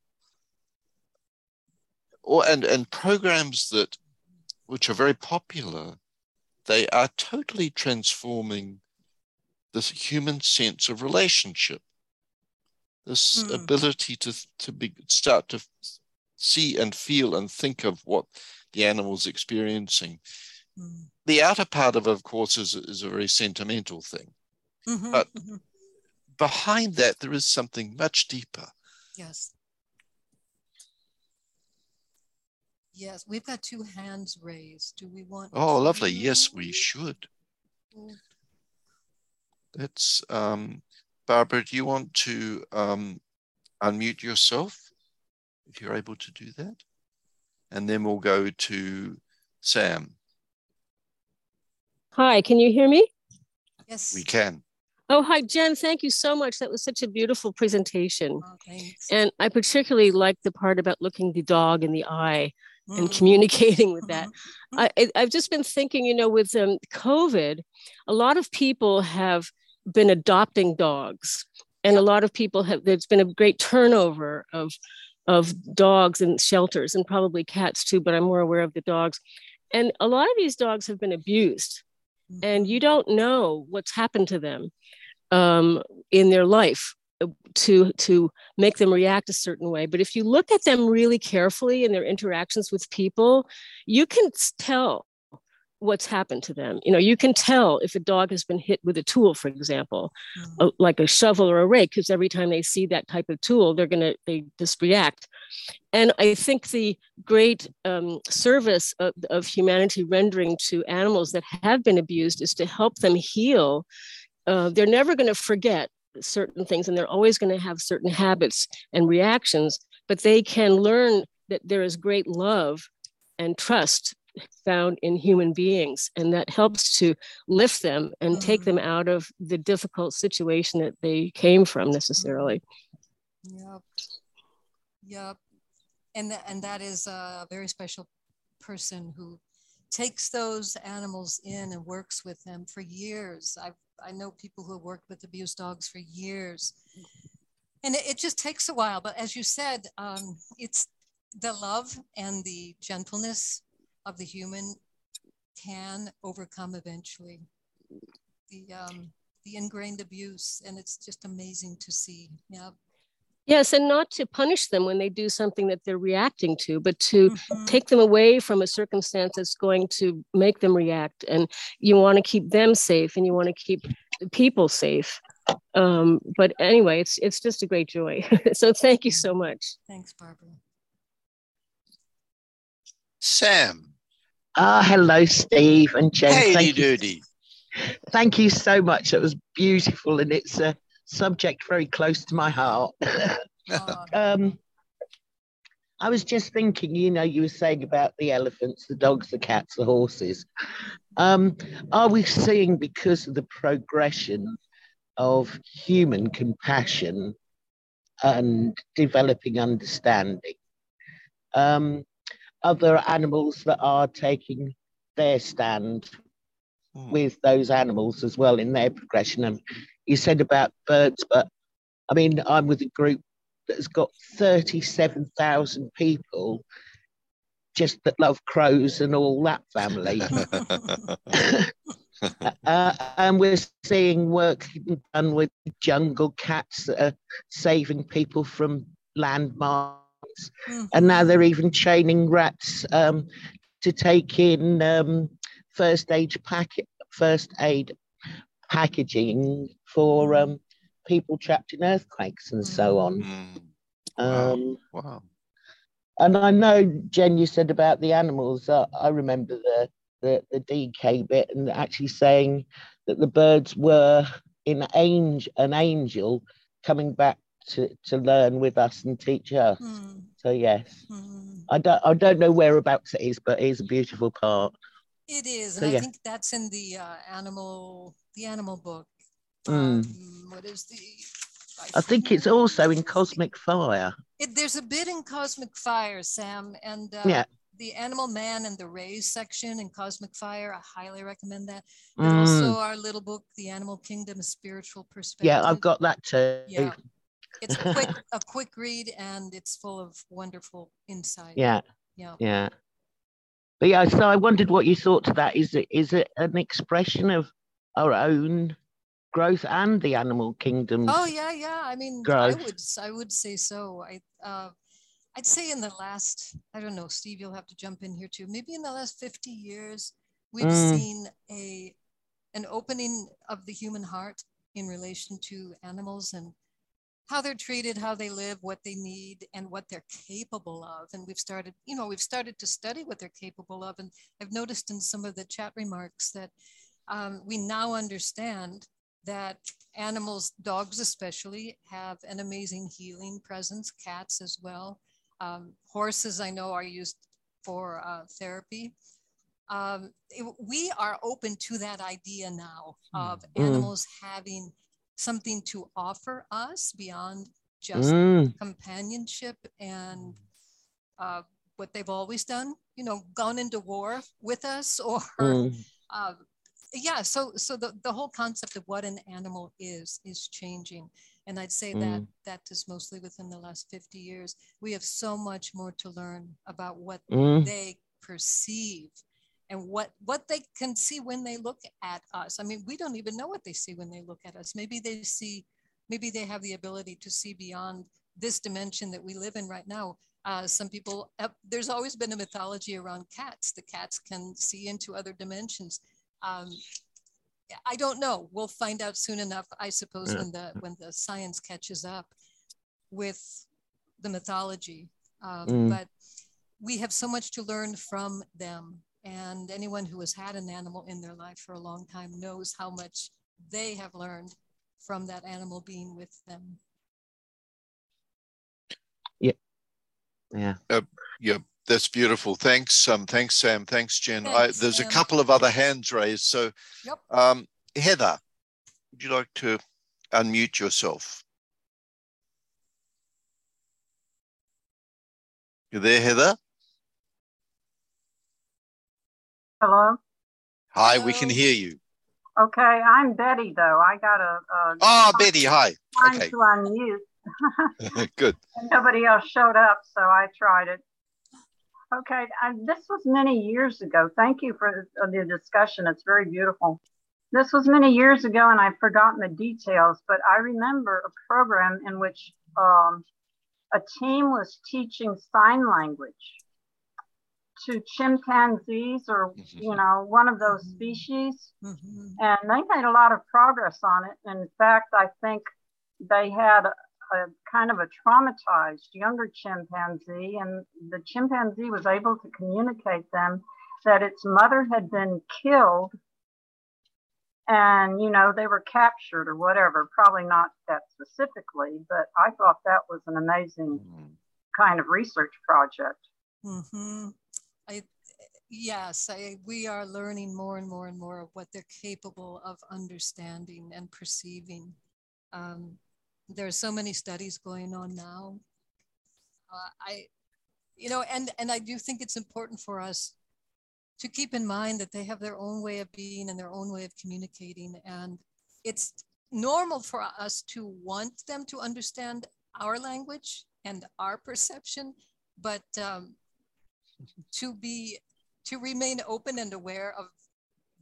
or and and programs that which are very popular they are totally transforming this human sense of relationship this mm. ability to to be, start to see and feel and think of what the animal's experiencing mm. The outer part of it of course is, is a very sentimental thing mm-hmm, but mm-hmm. behind that there is something much deeper yes Yes, we've got two hands raised. Do we want? Oh, lovely. Yes, we should. Let's, um, Barbara, do you want to um, unmute yourself if you're able to do that? And then we'll go to Sam. Hi, can you hear me? Yes. We can. Oh, hi, Jen. Thank you so much. That was such a beautiful presentation. Oh, and I particularly liked the part about looking the dog in the eye and mm-hmm. communicating with that. Mm-hmm. I, have just been thinking, you know, with um, COVID, a lot of people have been adopting dogs, and a lot of people have. There's been a great turnover of of dogs in shelters, and probably cats too. But I'm more aware of the dogs, and a lot of these dogs have been abused, and you don't know what's happened to them um, in their life to to make them react a certain way. But if you look at them really carefully in their interactions with people you can tell what's happened to them. You know you can tell if a dog has been hit with a tool for example mm-hmm. like a shovel or a rake because every time they see that type of tool they're going to they just react and i think the great um, service of, of humanity rendering to animals that have been abused is to help them heal. Uh, they're never going to forget certain things and they're always going to have certain habits and reactions but they can learn that there is great love and trust found in human beings and that helps to lift them and take them out of the difficult situation that they came from necessarily. Yep yep and th- and that is a very special person who takes those animals in and works with them for years i've I know people who have worked with abused dogs for years. And it, it just takes a while. But as you said, um, it's the love and the gentleness of the human can overcome eventually the um, the ingrained abuse, and it's just amazing to see. Yeah. Yes, and not to punish them when they do something that they're reacting to, but to mm-hmm. take them away from a circumstance that's going to make them react. And you want to keep them safe and you want to keep people safe. Um, but anyway, it's it's just a great joy. so thank you so much. Thanks, Barbara. Sam. Ah, hello, Steve and Jen. Hey, thank you. Thank you so much. It was beautiful, and it's a subject very close to my heart. um, I was just thinking, you know, you were saying about the elephants, the dogs, the cats, the horses. Um, are we seeing because of the progression of human compassion and developing understanding, um, other animals that are taking their stand hmm. with those animals as well in their progression? And you said about birds, but I mean, I'm with a group that's got 37,000 people just that love crows and all that family. uh, and we're seeing work done with jungle cats that are saving people from landmines. Mm-hmm. And now they're even training rats um, to take in um, first aid packet, first aid packaging for mm. um, people trapped in earthquakes and so on. Mm. Um, wow. wow. And I know, Jen, you said about the animals. Uh, I remember the, the, the DK bit and actually saying that the birds were in angel, an angel coming back to, to learn with us and teach us. Mm. So yes, mm. I don't I don't know whereabouts it is, but it is a beautiful part. It is, and so, I think that's in the uh, animal the animal book. Mm. Um, what is the? I, I think it's also in Cosmic Fire. It, there's a bit in Cosmic Fire, Sam, and uh, yeah. the Animal Man and the Rays section in Cosmic Fire. I highly recommend that. Mm. also our little book, The Animal Kingdom: A Spiritual Perspective. Yeah, I've got that too. Yeah. it's a quick, a quick read and it's full of wonderful insight. Yeah. Yeah. Yeah. But yeah, so I wondered what you thought to that. Is it is it an expression of our own growth and the animal kingdom? Oh yeah, yeah. I mean, growth? I would I would say so. I uh, I'd say in the last I don't know, Steve, you'll have to jump in here too. Maybe in the last fifty years, we've mm. seen a an opening of the human heart in relation to animals and how they're treated, how they live, what they need, and what they're capable of. And we've started, you know, we've started to study what they're capable of. And I've noticed in some of the chat remarks that um, we now understand that animals, dogs especially, have an amazing healing presence, cats as well. Um, horses, I know, are used for uh, therapy. Um, it, we are open to that idea now of mm. animals having something to offer us beyond just mm. companionship and uh, what they've always done, you know, gone into war with us or, mm. uh, yeah. So, so the, the whole concept of what an animal is, is changing. And I'd say mm. that that is mostly within the last 50 years. We have so much more to learn about what mm. they perceive and what what they can see when they look at us i mean we don't even know what they see when they look at us maybe they see maybe they have the ability to see beyond this dimension that we live in right now uh, some people uh, there's always been a mythology around cats the cats can see into other dimensions um, i don't know we'll find out soon enough i suppose yeah. when the when the science catches up with the mythology um, mm. but we have so much to learn from them and anyone who has had an animal in their life for a long time knows how much they have learned from that animal being with them. Yeah. Yeah. Uh, yeah. That's beautiful. Thanks. Um, thanks, Sam. Thanks, Jen. Thanks, I, there's Sam. a couple of other hands raised. So, yep. um, Heather, would you like to unmute yourself? You there, Heather? Hello? Hi, we can hear you. Okay, I'm Betty, though. I got a. a oh, Betty, hi. Okay. to unmute. Good. nobody else showed up, so I tried it. Okay, I, this was many years ago. Thank you for the, the discussion. It's very beautiful. This was many years ago, and I've forgotten the details, but I remember a program in which um, a team was teaching sign language to chimpanzees or mm-hmm. you know one of those mm-hmm. species mm-hmm. and they made a lot of progress on it in fact i think they had a, a, kind of a traumatized younger chimpanzee and the chimpanzee was able to communicate them that its mother had been killed and you know they were captured or whatever probably not that specifically but i thought that was an amazing mm-hmm. kind of research project mm-hmm. I, yes, I, we are learning more and more and more of what they're capable of understanding and perceiving. Um, there are so many studies going on now. Uh, I, you know, and and I do think it's important for us to keep in mind that they have their own way of being and their own way of communicating, and it's normal for us to want them to understand our language and our perception, but um, to be to remain open and aware of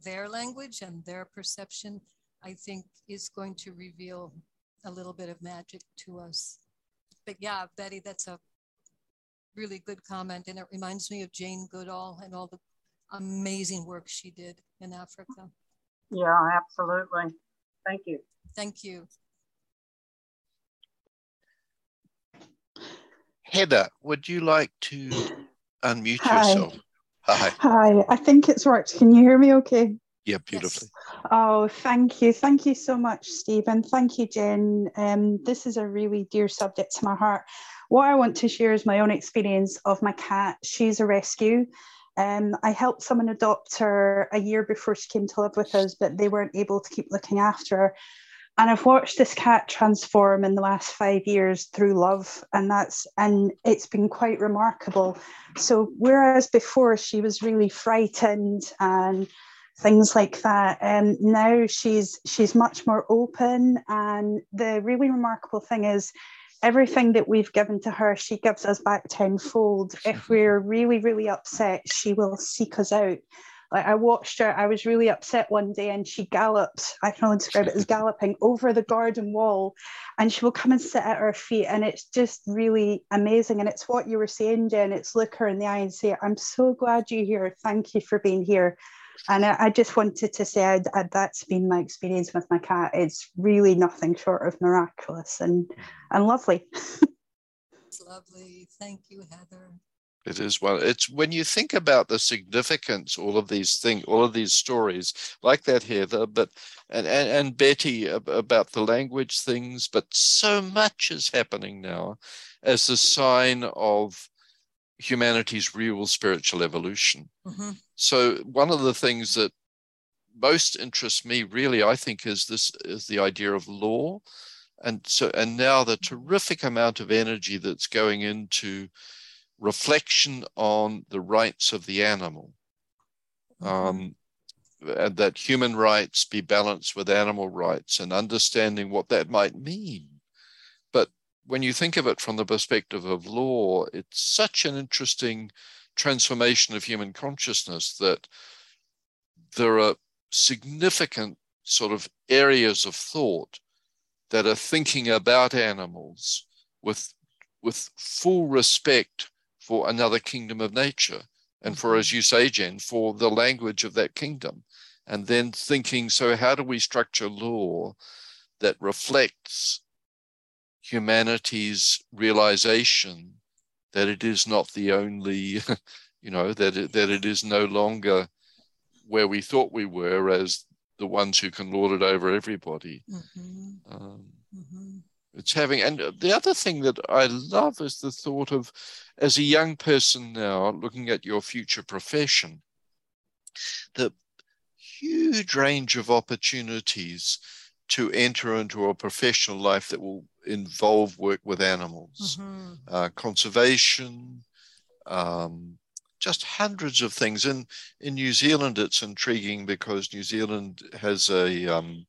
their language and their perception, I think is going to reveal a little bit of magic to us. But yeah, Betty, that's a really good comment. And it reminds me of Jane Goodall and all the amazing work she did in Africa. Yeah, absolutely. Thank you. Thank you. Heather, would you like to unmute Hi. yourself. Hi. Hi. I think it's worked. Can you hear me okay? Yeah, beautifully. Yes. Oh, thank you. Thank you so much, Stephen. Thank you, Jen. Um, this is a really dear subject to my heart. What I want to share is my own experience of my cat. She's a rescue. Um, I helped someone adopt her a year before she came to live with us, but they weren't able to keep looking after her and I've watched this cat transform in the last five years through love, and that's and it's been quite remarkable. So whereas before she was really frightened and things like that, and um, now she's she's much more open. And the really remarkable thing is, everything that we've given to her, she gives us back tenfold. If we're really, really upset, she will seek us out. Like I watched her, I was really upset one day and she gallops, I can only describe it as galloping over the garden wall and she will come and sit at our feet. And it's just really amazing. And it's what you were saying, Jen, it's look her in the eye and say, I'm so glad you're here. Thank you for being here. And I, I just wanted to say I'd, I'd, that's been my experience with my cat. It's really nothing short of miraculous and, and lovely. it's lovely. Thank you, Heather. It is well. It's when you think about the significance, all of these things, all of these stories, like that Heather, but and, and and Betty about the language things, but so much is happening now as a sign of humanity's real spiritual evolution. Mm-hmm. So one of the things that most interests me, really, I think, is this is the idea of law, and so and now the terrific amount of energy that's going into reflection on the rights of the animal. Mm-hmm. Um, and that human rights be balanced with animal rights and understanding what that might mean. But when you think of it from the perspective of law, it's such an interesting transformation of human consciousness that there are significant sort of areas of thought that are thinking about animals with with full respect for another kingdom of nature and for, mm-hmm. as you say, Jen, for the language of that kingdom. And then thinking, so how do we structure law that reflects humanity's realization that it is not the only, you know, that it, that it is no longer where we thought we were as the ones who can lord it over everybody. Mm-hmm. Um, mm-hmm. It's having, and the other thing that I love is the thought of, as a young person now, looking at your future profession, the huge range of opportunities to enter into a professional life that will involve work with animals, mm-hmm. uh, conservation, um, just hundreds of things. In in New Zealand, it's intriguing because New Zealand has a um,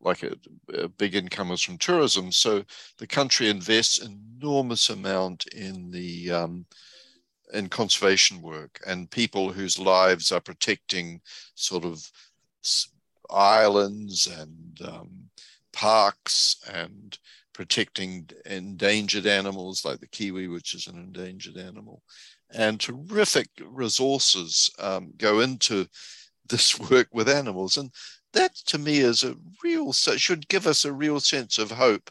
like a, a, big income is from tourism. So the country invests enormous amount in the um, in conservation work and people whose lives are protecting sort of islands and um, parks and protecting endangered animals like the kiwi, which is an endangered animal. And terrific resources um, go into this work with animals. And that to me is a real should give us a real sense of hope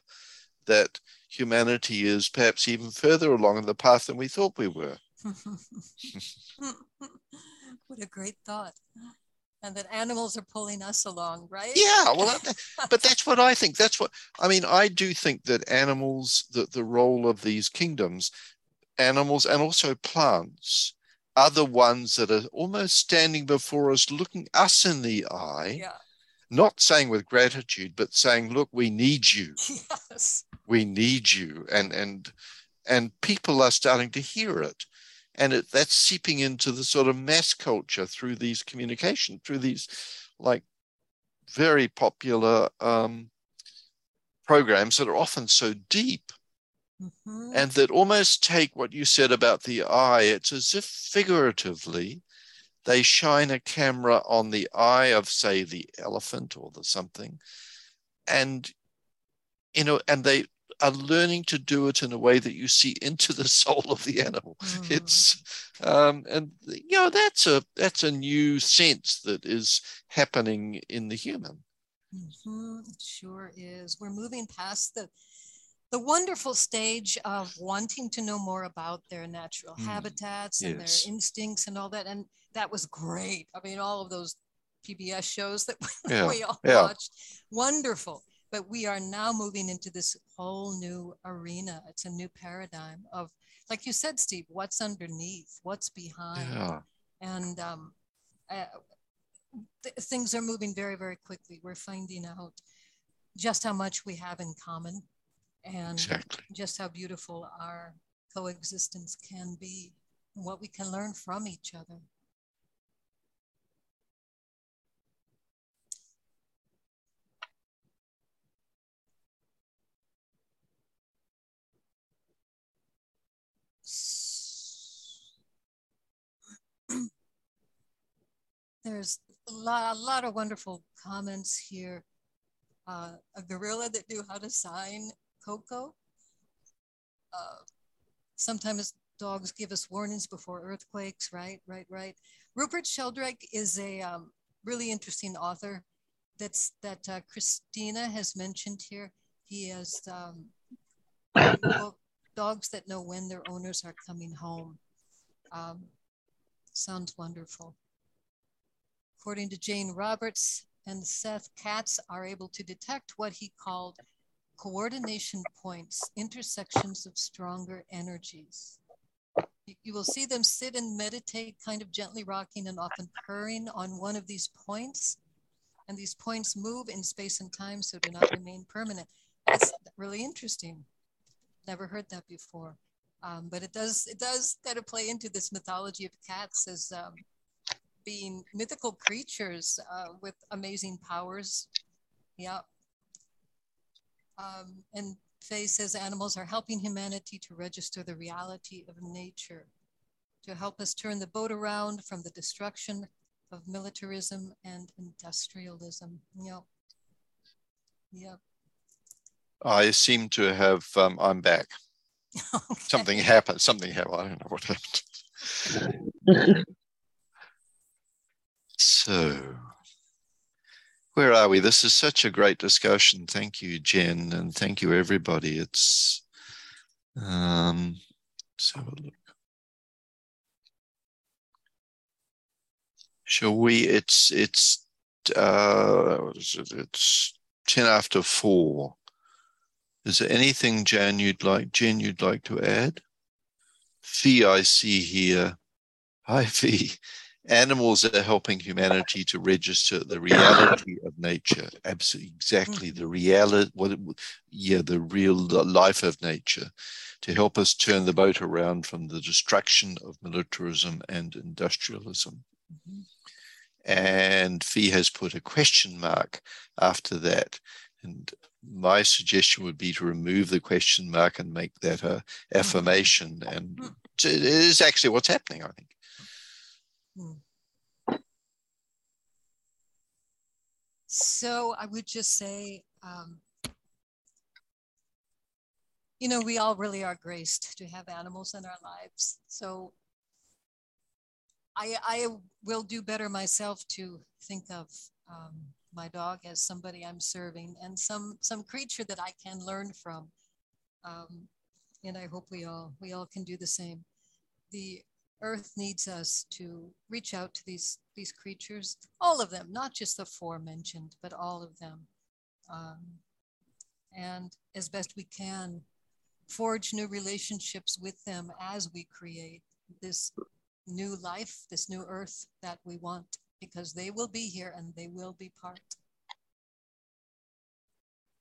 that humanity is perhaps even further along in the path than we thought we were. what a great thought. And that animals are pulling us along, right? Yeah, well, but that's what I think. That's what I mean. I do think that animals, that the role of these kingdoms, animals and also plants, are the ones that are almost standing before us, looking us in the eye. Yeah not saying with gratitude, but saying, look, we need you. Yes. We need you. And and and people are starting to hear it. And it, that's seeping into the sort of mass culture through these communication, through these like very popular um, programs that are often so deep mm-hmm. and that almost take what you said about the eye, it's as if figuratively they shine a camera on the eye of, say, the elephant or the something, and you know, and they are learning to do it in a way that you see into the soul of the animal. Mm. It's um, and you know that's a that's a new sense that is happening in the human. Mm-hmm. It sure is. We're moving past the the wonderful stage of wanting to know more about their natural mm. habitats and yes. their instincts and all that. And that was great. I mean, all of those PBS shows that yeah. we all yeah. watched, wonderful. But we are now moving into this whole new arena. It's a new paradigm of, like you said, Steve, what's underneath, what's behind. Yeah. And um, uh, th- things are moving very, very quickly. We're finding out just how much we have in common and exactly. just how beautiful our coexistence can be and what we can learn from each other. There's a lot, a lot of wonderful comments here. Uh, a gorilla that knew how to sign Koko. Uh, sometimes dogs give us warnings before earthquakes, right? Right, right. Rupert Sheldrake is a um, really interesting author that's that uh, Christina has mentioned here. He has um, dogs that know when their owners are coming home. Um, sounds wonderful. According to Jane Roberts and Seth cats are able to detect what he called coordination points, intersections of stronger energies. You will see them sit and meditate, kind of gently rocking and often purring on one of these points. And these points move in space and time, so do not remain permanent. That's really interesting. Never heard that before. Um, but it does it does kind of play into this mythology of cats as um, being mythical creatures uh, with amazing powers. Yeah. Um, and Faye says animals are helping humanity to register the reality of nature, to help us turn the boat around from the destruction of militarism and industrialism. Yep. Yep. I seem to have, um, I'm back. Okay. Something happened. Something happened. I don't know what happened. so, where are we? This is such a great discussion. Thank you, Jen, and thank you, everybody. It's um, let's have a look. Shall we? It's it's uh, it's ten after four. Is there anything, Jan, you'd like Jen, you'd like to add? Fee, I see here. Hi, Fee animals are helping humanity to register the reality of nature absolutely exactly the reality what it, yeah the real life of nature to help us turn the boat around from the destruction of militarism and industrialism mm-hmm. and fee has put a question mark after that and my suggestion would be to remove the question mark and make that a mm-hmm. affirmation and mm. it is actually what's happening i think So I would just say, um, you know, we all really are graced to have animals in our lives. So I, I will do better myself to think of um, my dog as somebody I'm serving and some some creature that I can learn from. Um, and I hope we all we all can do the same. The Earth needs us to reach out to these, these creatures, all of them, not just the four mentioned, but all of them. Um, and as best we can, forge new relationships with them as we create this new life, this new earth that we want, because they will be here and they will be part.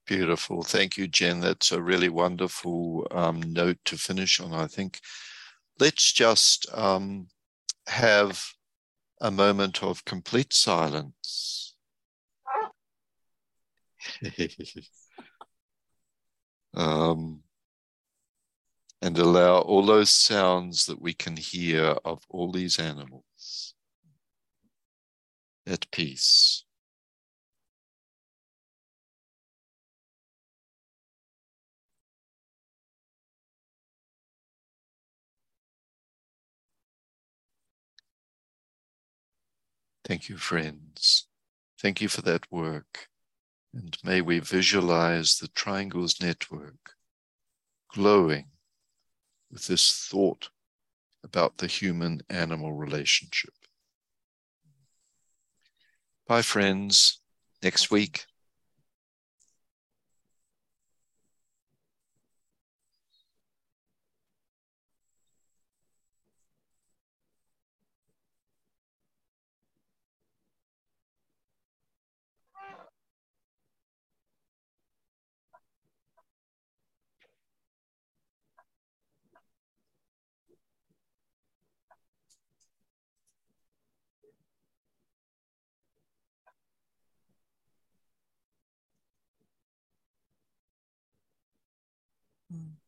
Beautiful. Thank you, Jen. That's a really wonderful um, note to finish on, I think let's just um, have a moment of complete silence. um, and allow all those sounds that we can hear of all these animals at peace. Thank you, friends. Thank you for that work. And may we visualize the triangles network glowing with this thought about the human animal relationship. Bye, friends. Next week. Mm.